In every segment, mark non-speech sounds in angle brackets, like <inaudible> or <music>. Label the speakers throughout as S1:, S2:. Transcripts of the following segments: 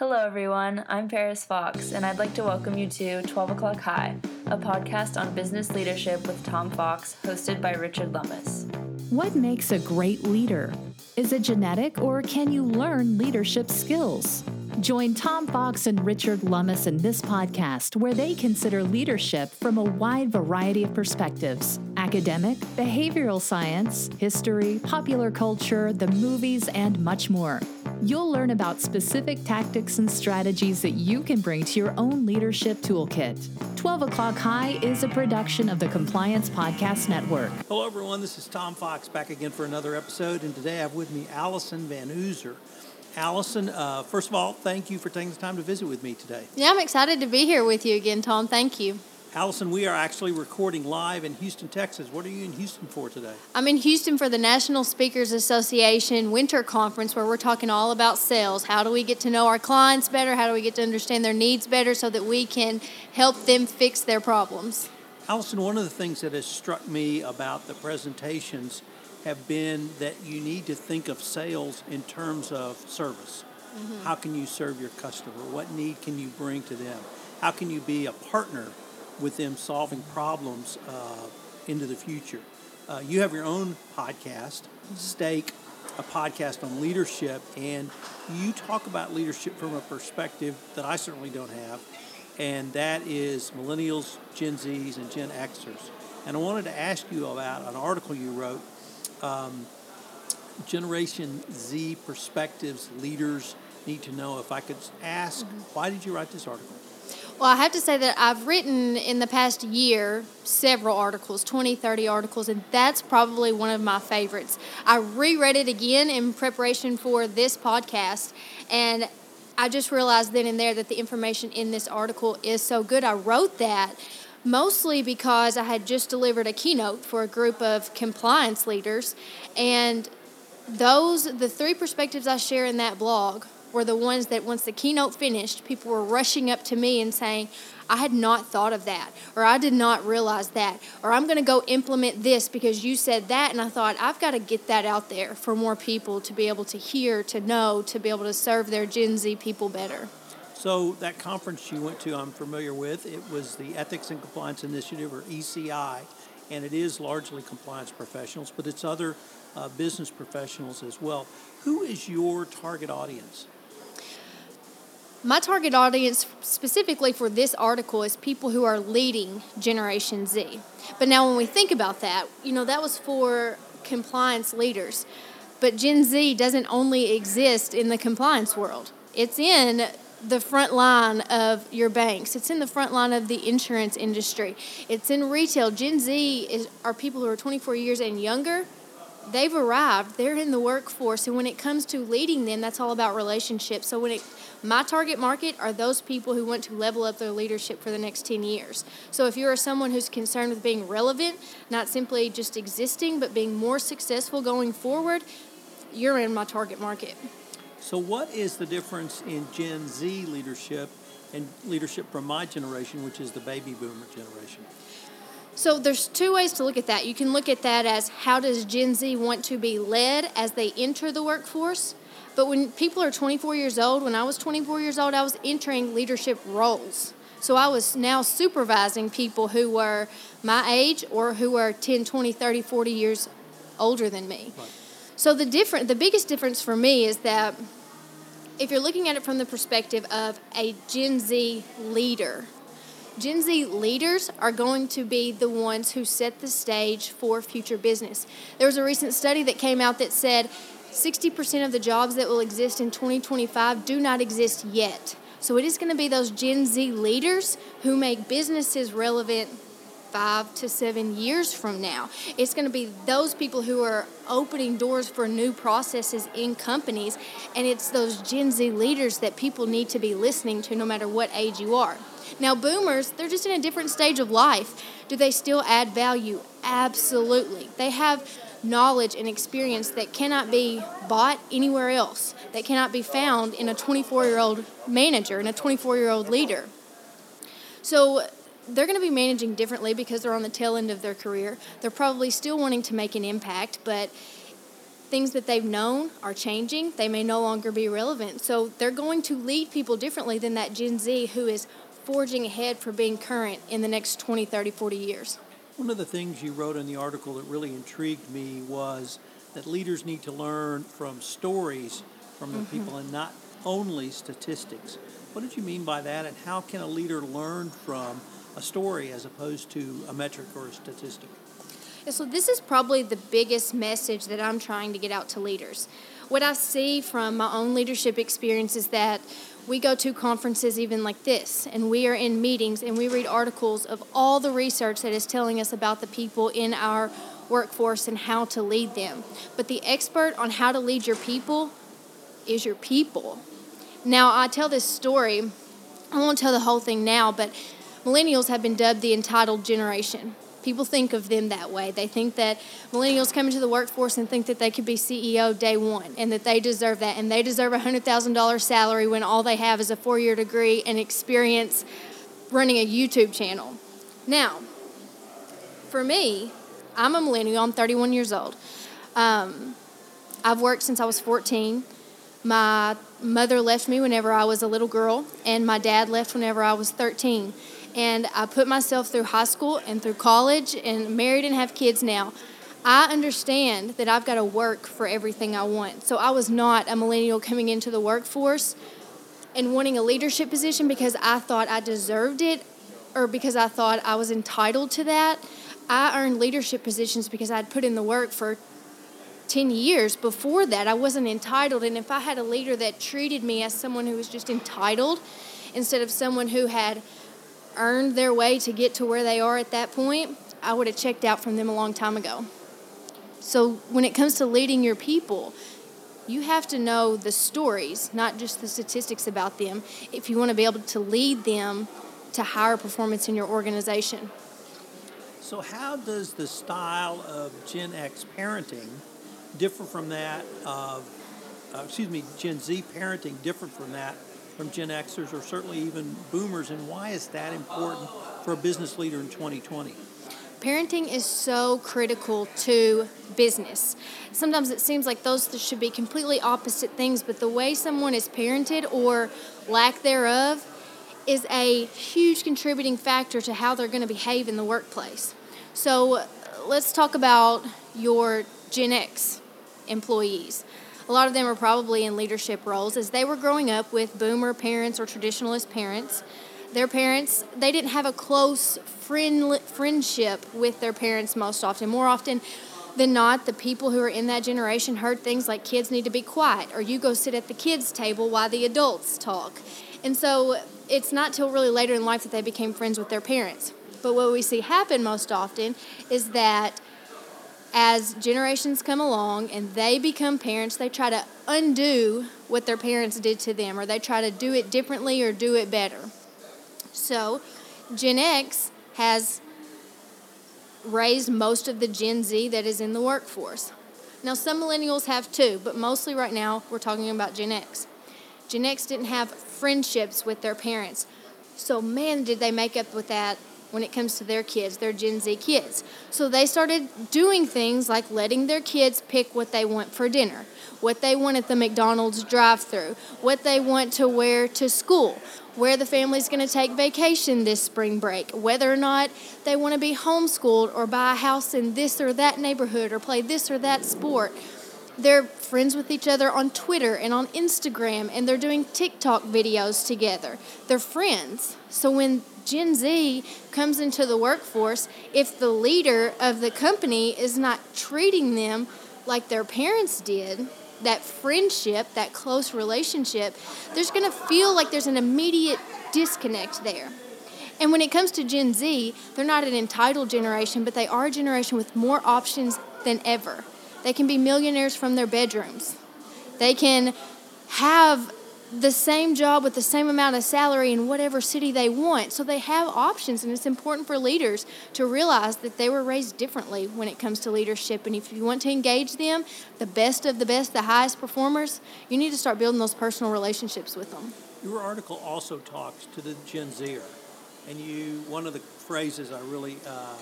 S1: Hello, everyone. I'm Paris Fox, and I'd like to welcome you to 12 O'Clock High, a podcast on business leadership with Tom Fox, hosted by Richard Lummis.
S2: What makes a great leader? Is it genetic, or can you learn leadership skills? Join Tom Fox and Richard Lummis in this podcast, where they consider leadership from a wide variety of perspectives academic, behavioral science, history, popular culture, the movies, and much more. You'll learn about specific tactics and strategies that you can bring to your own leadership toolkit. 12 O'Clock High is a production of the Compliance Podcast Network.
S3: Hello, everyone. This is Tom Fox back again for another episode, and today I have with me Allison Van Hooser. Allison, uh, first of all, thank you for taking the time to visit with me today.
S4: Yeah, I'm excited to be here with you again, Tom. Thank you.
S3: Allison, we are actually recording live in Houston, Texas. What are you in Houston for today?
S4: I'm in Houston for the National Speakers Association Winter Conference where we're talking all about sales. How do we get to know our clients better? How do we get to understand their needs better so that we can help them fix their problems?
S3: Allison, one of the things that has struck me about the presentations have been that you need to think of sales in terms of service. Mm-hmm. How can you serve your customer? What need can you bring to them? How can you be a partner with them solving problems uh, into the future? Uh, you have your own podcast. Stake, a podcast on leadership, and you talk about leadership from a perspective that I certainly don't have, and that is millennials, Gen Zs, and Gen Xers. And I wanted to ask you about an article you wrote um, Generation Z perspectives leaders need to know. If I could ask, mm-hmm. why did you write this article?
S4: Well, I have to say that I've written in the past year several articles, 20, 30 articles, and that's probably one of my favorites. I reread it again in preparation for this podcast, and I just realized then and there that the information in this article is so good. I wrote that mostly because I had just delivered a keynote for a group of compliance leaders. And those, the three perspectives I share in that blog, were the ones that once the keynote finished, people were rushing up to me and saying, I had not thought of that, or I did not realize that, or I'm going to go implement this because you said that. And I thought, I've got to get that out there for more people to be able to hear, to know, to be able to serve their Gen Z people better.
S3: So that conference you went to, I'm familiar with. It was the Ethics and Compliance Initiative, or ECI, and it is largely compliance professionals, but it's other uh, business professionals as well. Who is your target audience?
S4: My target audience, specifically for this article, is people who are leading Generation Z. But now, when we think about that, you know, that was for compliance leaders. But Gen Z doesn't only exist in the compliance world, it's in the front line of your banks. It's in the front line of the insurance industry. It's in retail. Gen Z is are people who are 24 years and younger. They've arrived. They're in the workforce, and when it comes to leading them, that's all about relationships. So when it my target market are those people who want to level up their leadership for the next 10 years. So if you're someone who's concerned with being relevant, not simply just existing, but being more successful going forward, you're in my target market.
S3: So, what is the difference in Gen Z leadership and leadership from my generation, which is the baby boomer generation?
S4: So there's two ways to look at that. You can look at that as how does Gen Z want to be led as they enter the workforce? But when people are 24 years old, when I was 24 years old, I was entering leadership roles. So I was now supervising people who were my age or who were 10, 20, 30, 40 years older than me. Right. So the different, the biggest difference for me is that if you're looking at it from the perspective of a Gen Z leader, Gen Z leaders are going to be the ones who set the stage for future business. There was a recent study that came out that said 60% of the jobs that will exist in 2025 do not exist yet. So it is going to be those Gen Z leaders who make businesses relevant five to seven years from now. It's going to be those people who are opening doors for new processes in companies, and it's those Gen Z leaders that people need to be listening to no matter what age you are. Now, boomers, they're just in a different stage of life. Do they still add value? Absolutely. They have knowledge and experience that cannot be bought anywhere else, that cannot be found in a 24 year old manager and a 24 year old leader. So, they're going to be managing differently because they're on the tail end of their career. They're probably still wanting to make an impact, but things that they've known are changing. They may no longer be relevant. So they're going to lead people differently than that Gen Z who is forging ahead for being current in the next 20, 30, 40 years.
S3: One of the things you wrote in the article that really intrigued me was that leaders need to learn from stories from the mm-hmm. people and not only statistics. What did you mean by that, and how can a leader learn from a story as opposed to a metric or a statistic?
S4: Yeah, so, this is probably the biggest message that I'm trying to get out to leaders. What I see from my own leadership experience is that we go to conferences even like this, and we are in meetings and we read articles of all the research that is telling us about the people in our workforce and how to lead them. But the expert on how to lead your people is your people. Now, I tell this story, I won't tell the whole thing now, but millennials have been dubbed the entitled generation. People think of them that way. They think that millennials come into the workforce and think that they could be CEO day one and that they deserve that and they deserve a $100,000 salary when all they have is a four year degree and experience running a YouTube channel. Now, for me, I'm a millennial, I'm 31 years old. Um, I've worked since I was 14. My mother left me whenever I was a little girl, and my dad left whenever I was 13. And I put myself through high school and through college and married and have kids now. I understand that I've got to work for everything I want. So I was not a millennial coming into the workforce and wanting a leadership position because I thought I deserved it or because I thought I was entitled to that. I earned leadership positions because I'd put in the work for 10 years before that. I wasn't entitled. And if I had a leader that treated me as someone who was just entitled instead of someone who had earned their way to get to where they are at that point, I would have checked out from them a long time ago. So when it comes to leading your people, you have to know the stories, not just the statistics about them, if you want to be able to lead them to higher performance in your organization.
S3: So, how does the style of Gen X parenting differ from that of, uh, excuse me, Gen Z parenting different from that from Gen Xers or certainly even boomers, and why is that important for a business leader in 2020?
S4: Parenting is so critical to business. Sometimes it seems like those should be completely opposite things, but the way someone is parented or lack thereof is a huge contributing factor to how they're going to behave in the workplace. So let's talk about your Gen X employees. A lot of them are probably in leadership roles as they were growing up with boomer parents or traditionalist parents. Their parents, they didn't have a close friend, friendship with their parents most often. More often than not, the people who are in that generation heard things like kids need to be quiet or you go sit at the kids' table while the adults talk. And so it's not till really later in life that they became friends with their parents. But what we see happen most often is that as generations come along and they become parents, they try to undo what their parents did to them, or they try to do it differently or do it better. So, Gen X has raised most of the Gen Z that is in the workforce. Now, some millennials have too, but mostly right now we're talking about Gen X. Gen X didn't have friendships with their parents. So, man, did they make up with that when it comes to their kids, their Gen Z kids. So they started doing things like letting their kids pick what they want for dinner, what they want at the McDonald's drive through, what they want to wear to school, where the family's going to take vacation this spring break, whether or not they want to be homeschooled or buy a house in this or that neighborhood or play this or that sport. They're friends with each other on Twitter and on Instagram, and they're doing TikTok videos together. They're friends. So when Gen Z comes into the workforce, if the leader of the company is not treating them like their parents did, that friendship, that close relationship, there's going to feel like there's an immediate disconnect there. And when it comes to Gen Z, they're not an entitled generation, but they are a generation with more options than ever. They can be millionaires from their bedrooms. They can have the same job with the same amount of salary in whatever city they want. So they have options, and it's important for leaders to realize that they were raised differently when it comes to leadership. And if you want to engage them, the best of the best, the highest performers, you need to start building those personal relationships with them.
S3: Your article also talks to the Gen Zer, and you one of the phrases I really uh,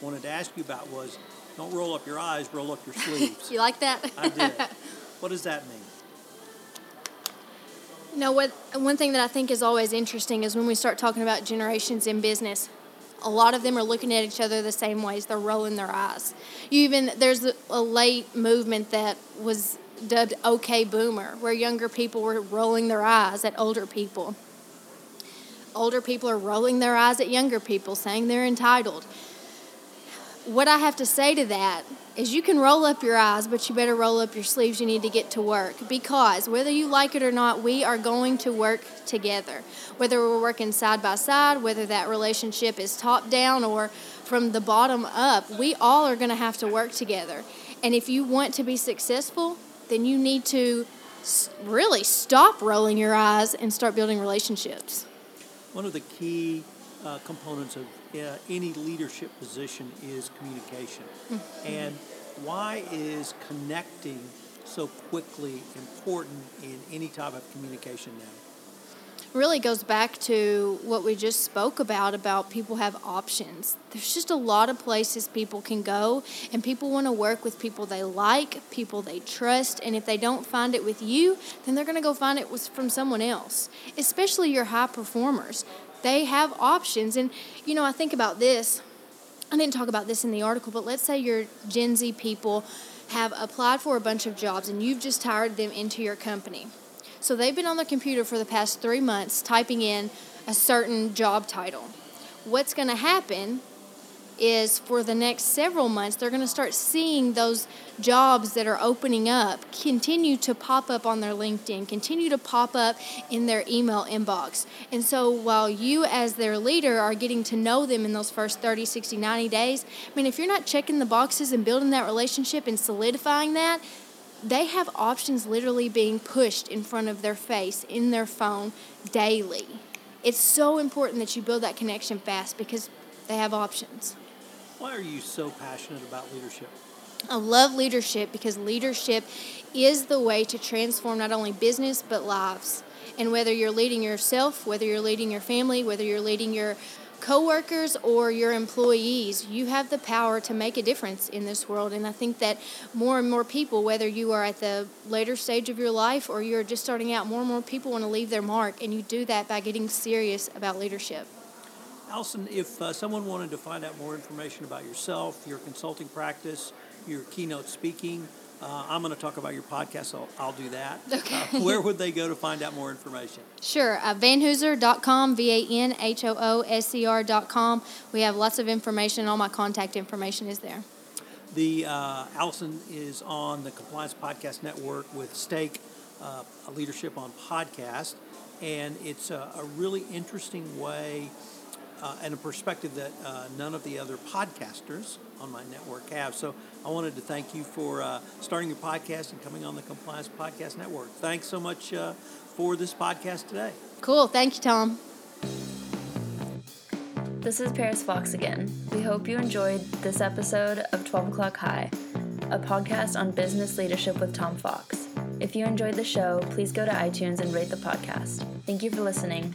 S3: wanted to ask you about was Don't roll up your eyes, roll up your <laughs> sleeves.
S4: You like that?
S3: I did. <laughs> What does that mean?
S4: You know what? One thing that I think is always interesting is when we start talking about generations in business. A lot of them are looking at each other the same ways. They're rolling their eyes. You even there's a, a late movement that was dubbed OK Boomer," where younger people were rolling their eyes at older people. Older people are rolling their eyes at younger people, saying they're entitled. What I have to say to that is you can roll up your eyes, but you better roll up your sleeves. You need to get to work because whether you like it or not, we are going to work together. Whether we're working side by side, whether that relationship is top down or from the bottom up, we all are going to have to work together. And if you want to be successful, then you need to really stop rolling your eyes and start building relationships.
S3: One of the key uh, components of uh, any leadership position is communication. Mm-hmm. And why is connecting so quickly important in any type of communication now?
S4: really goes back to what we just spoke about about people have options there's just a lot of places people can go and people want to work with people they like people they trust and if they don't find it with you then they're going to go find it with, from someone else especially your high performers they have options. And, you know, I think about this. I didn't talk about this in the article, but let's say your Gen Z people have applied for a bunch of jobs and you've just hired them into your company. So they've been on their computer for the past three months typing in a certain job title. What's going to happen is for the next several months, they're going to start seeing those jobs that are opening up continue to pop up on their LinkedIn, continue to pop up in their email inbox. And so while you, as their leader, are getting to know them in those first 30, 60, 90 days, I mean, if you're not checking the boxes and building that relationship and solidifying that, they have options literally being pushed in front of their face in their phone daily. It's so important that you build that connection fast because they have options.
S3: Why are you so passionate about leadership?
S4: I love leadership because leadership is the way to transform not only business but lives. And whether you're leading yourself, whether you're leading your family, whether you're leading your coworkers or your employees, you have the power to make a difference in this world. And I think that more and more people, whether you are at the later stage of your life or you're just starting out, more and more people want to leave their mark. And you do that by getting serious about leadership.
S3: Alison, if uh, someone wanted to find out more information about yourself, your consulting practice, your keynote speaking, uh, I'm going to talk about your podcast, so I'll, do that. <laughs> Okay. Uh, where would they go to find out more information?
S4: Sure. Uh, vanhooser.com, V A N H O O S C R.com. We have lots of information. All my contact information is there.
S3: The uh, Alison is on the Compliance Podcast Network with Stake, uh, Leadership on Podcast, and it's a, a really interesting way uh, and a perspective that uh, none of the other podcasters on my network have. So I wanted to thank you for uh, starting your podcast and coming on the Compliance Podcast Network. Thanks so much uh, for this podcast today.
S4: Cool. Thank you, Tom.
S1: This is Paris Fox again. We hope you enjoyed this episode of 12 O'Clock High, a podcast on business leadership with Tom Fox. If you enjoyed the show, please go to iTunes and rate the podcast. Thank you for listening.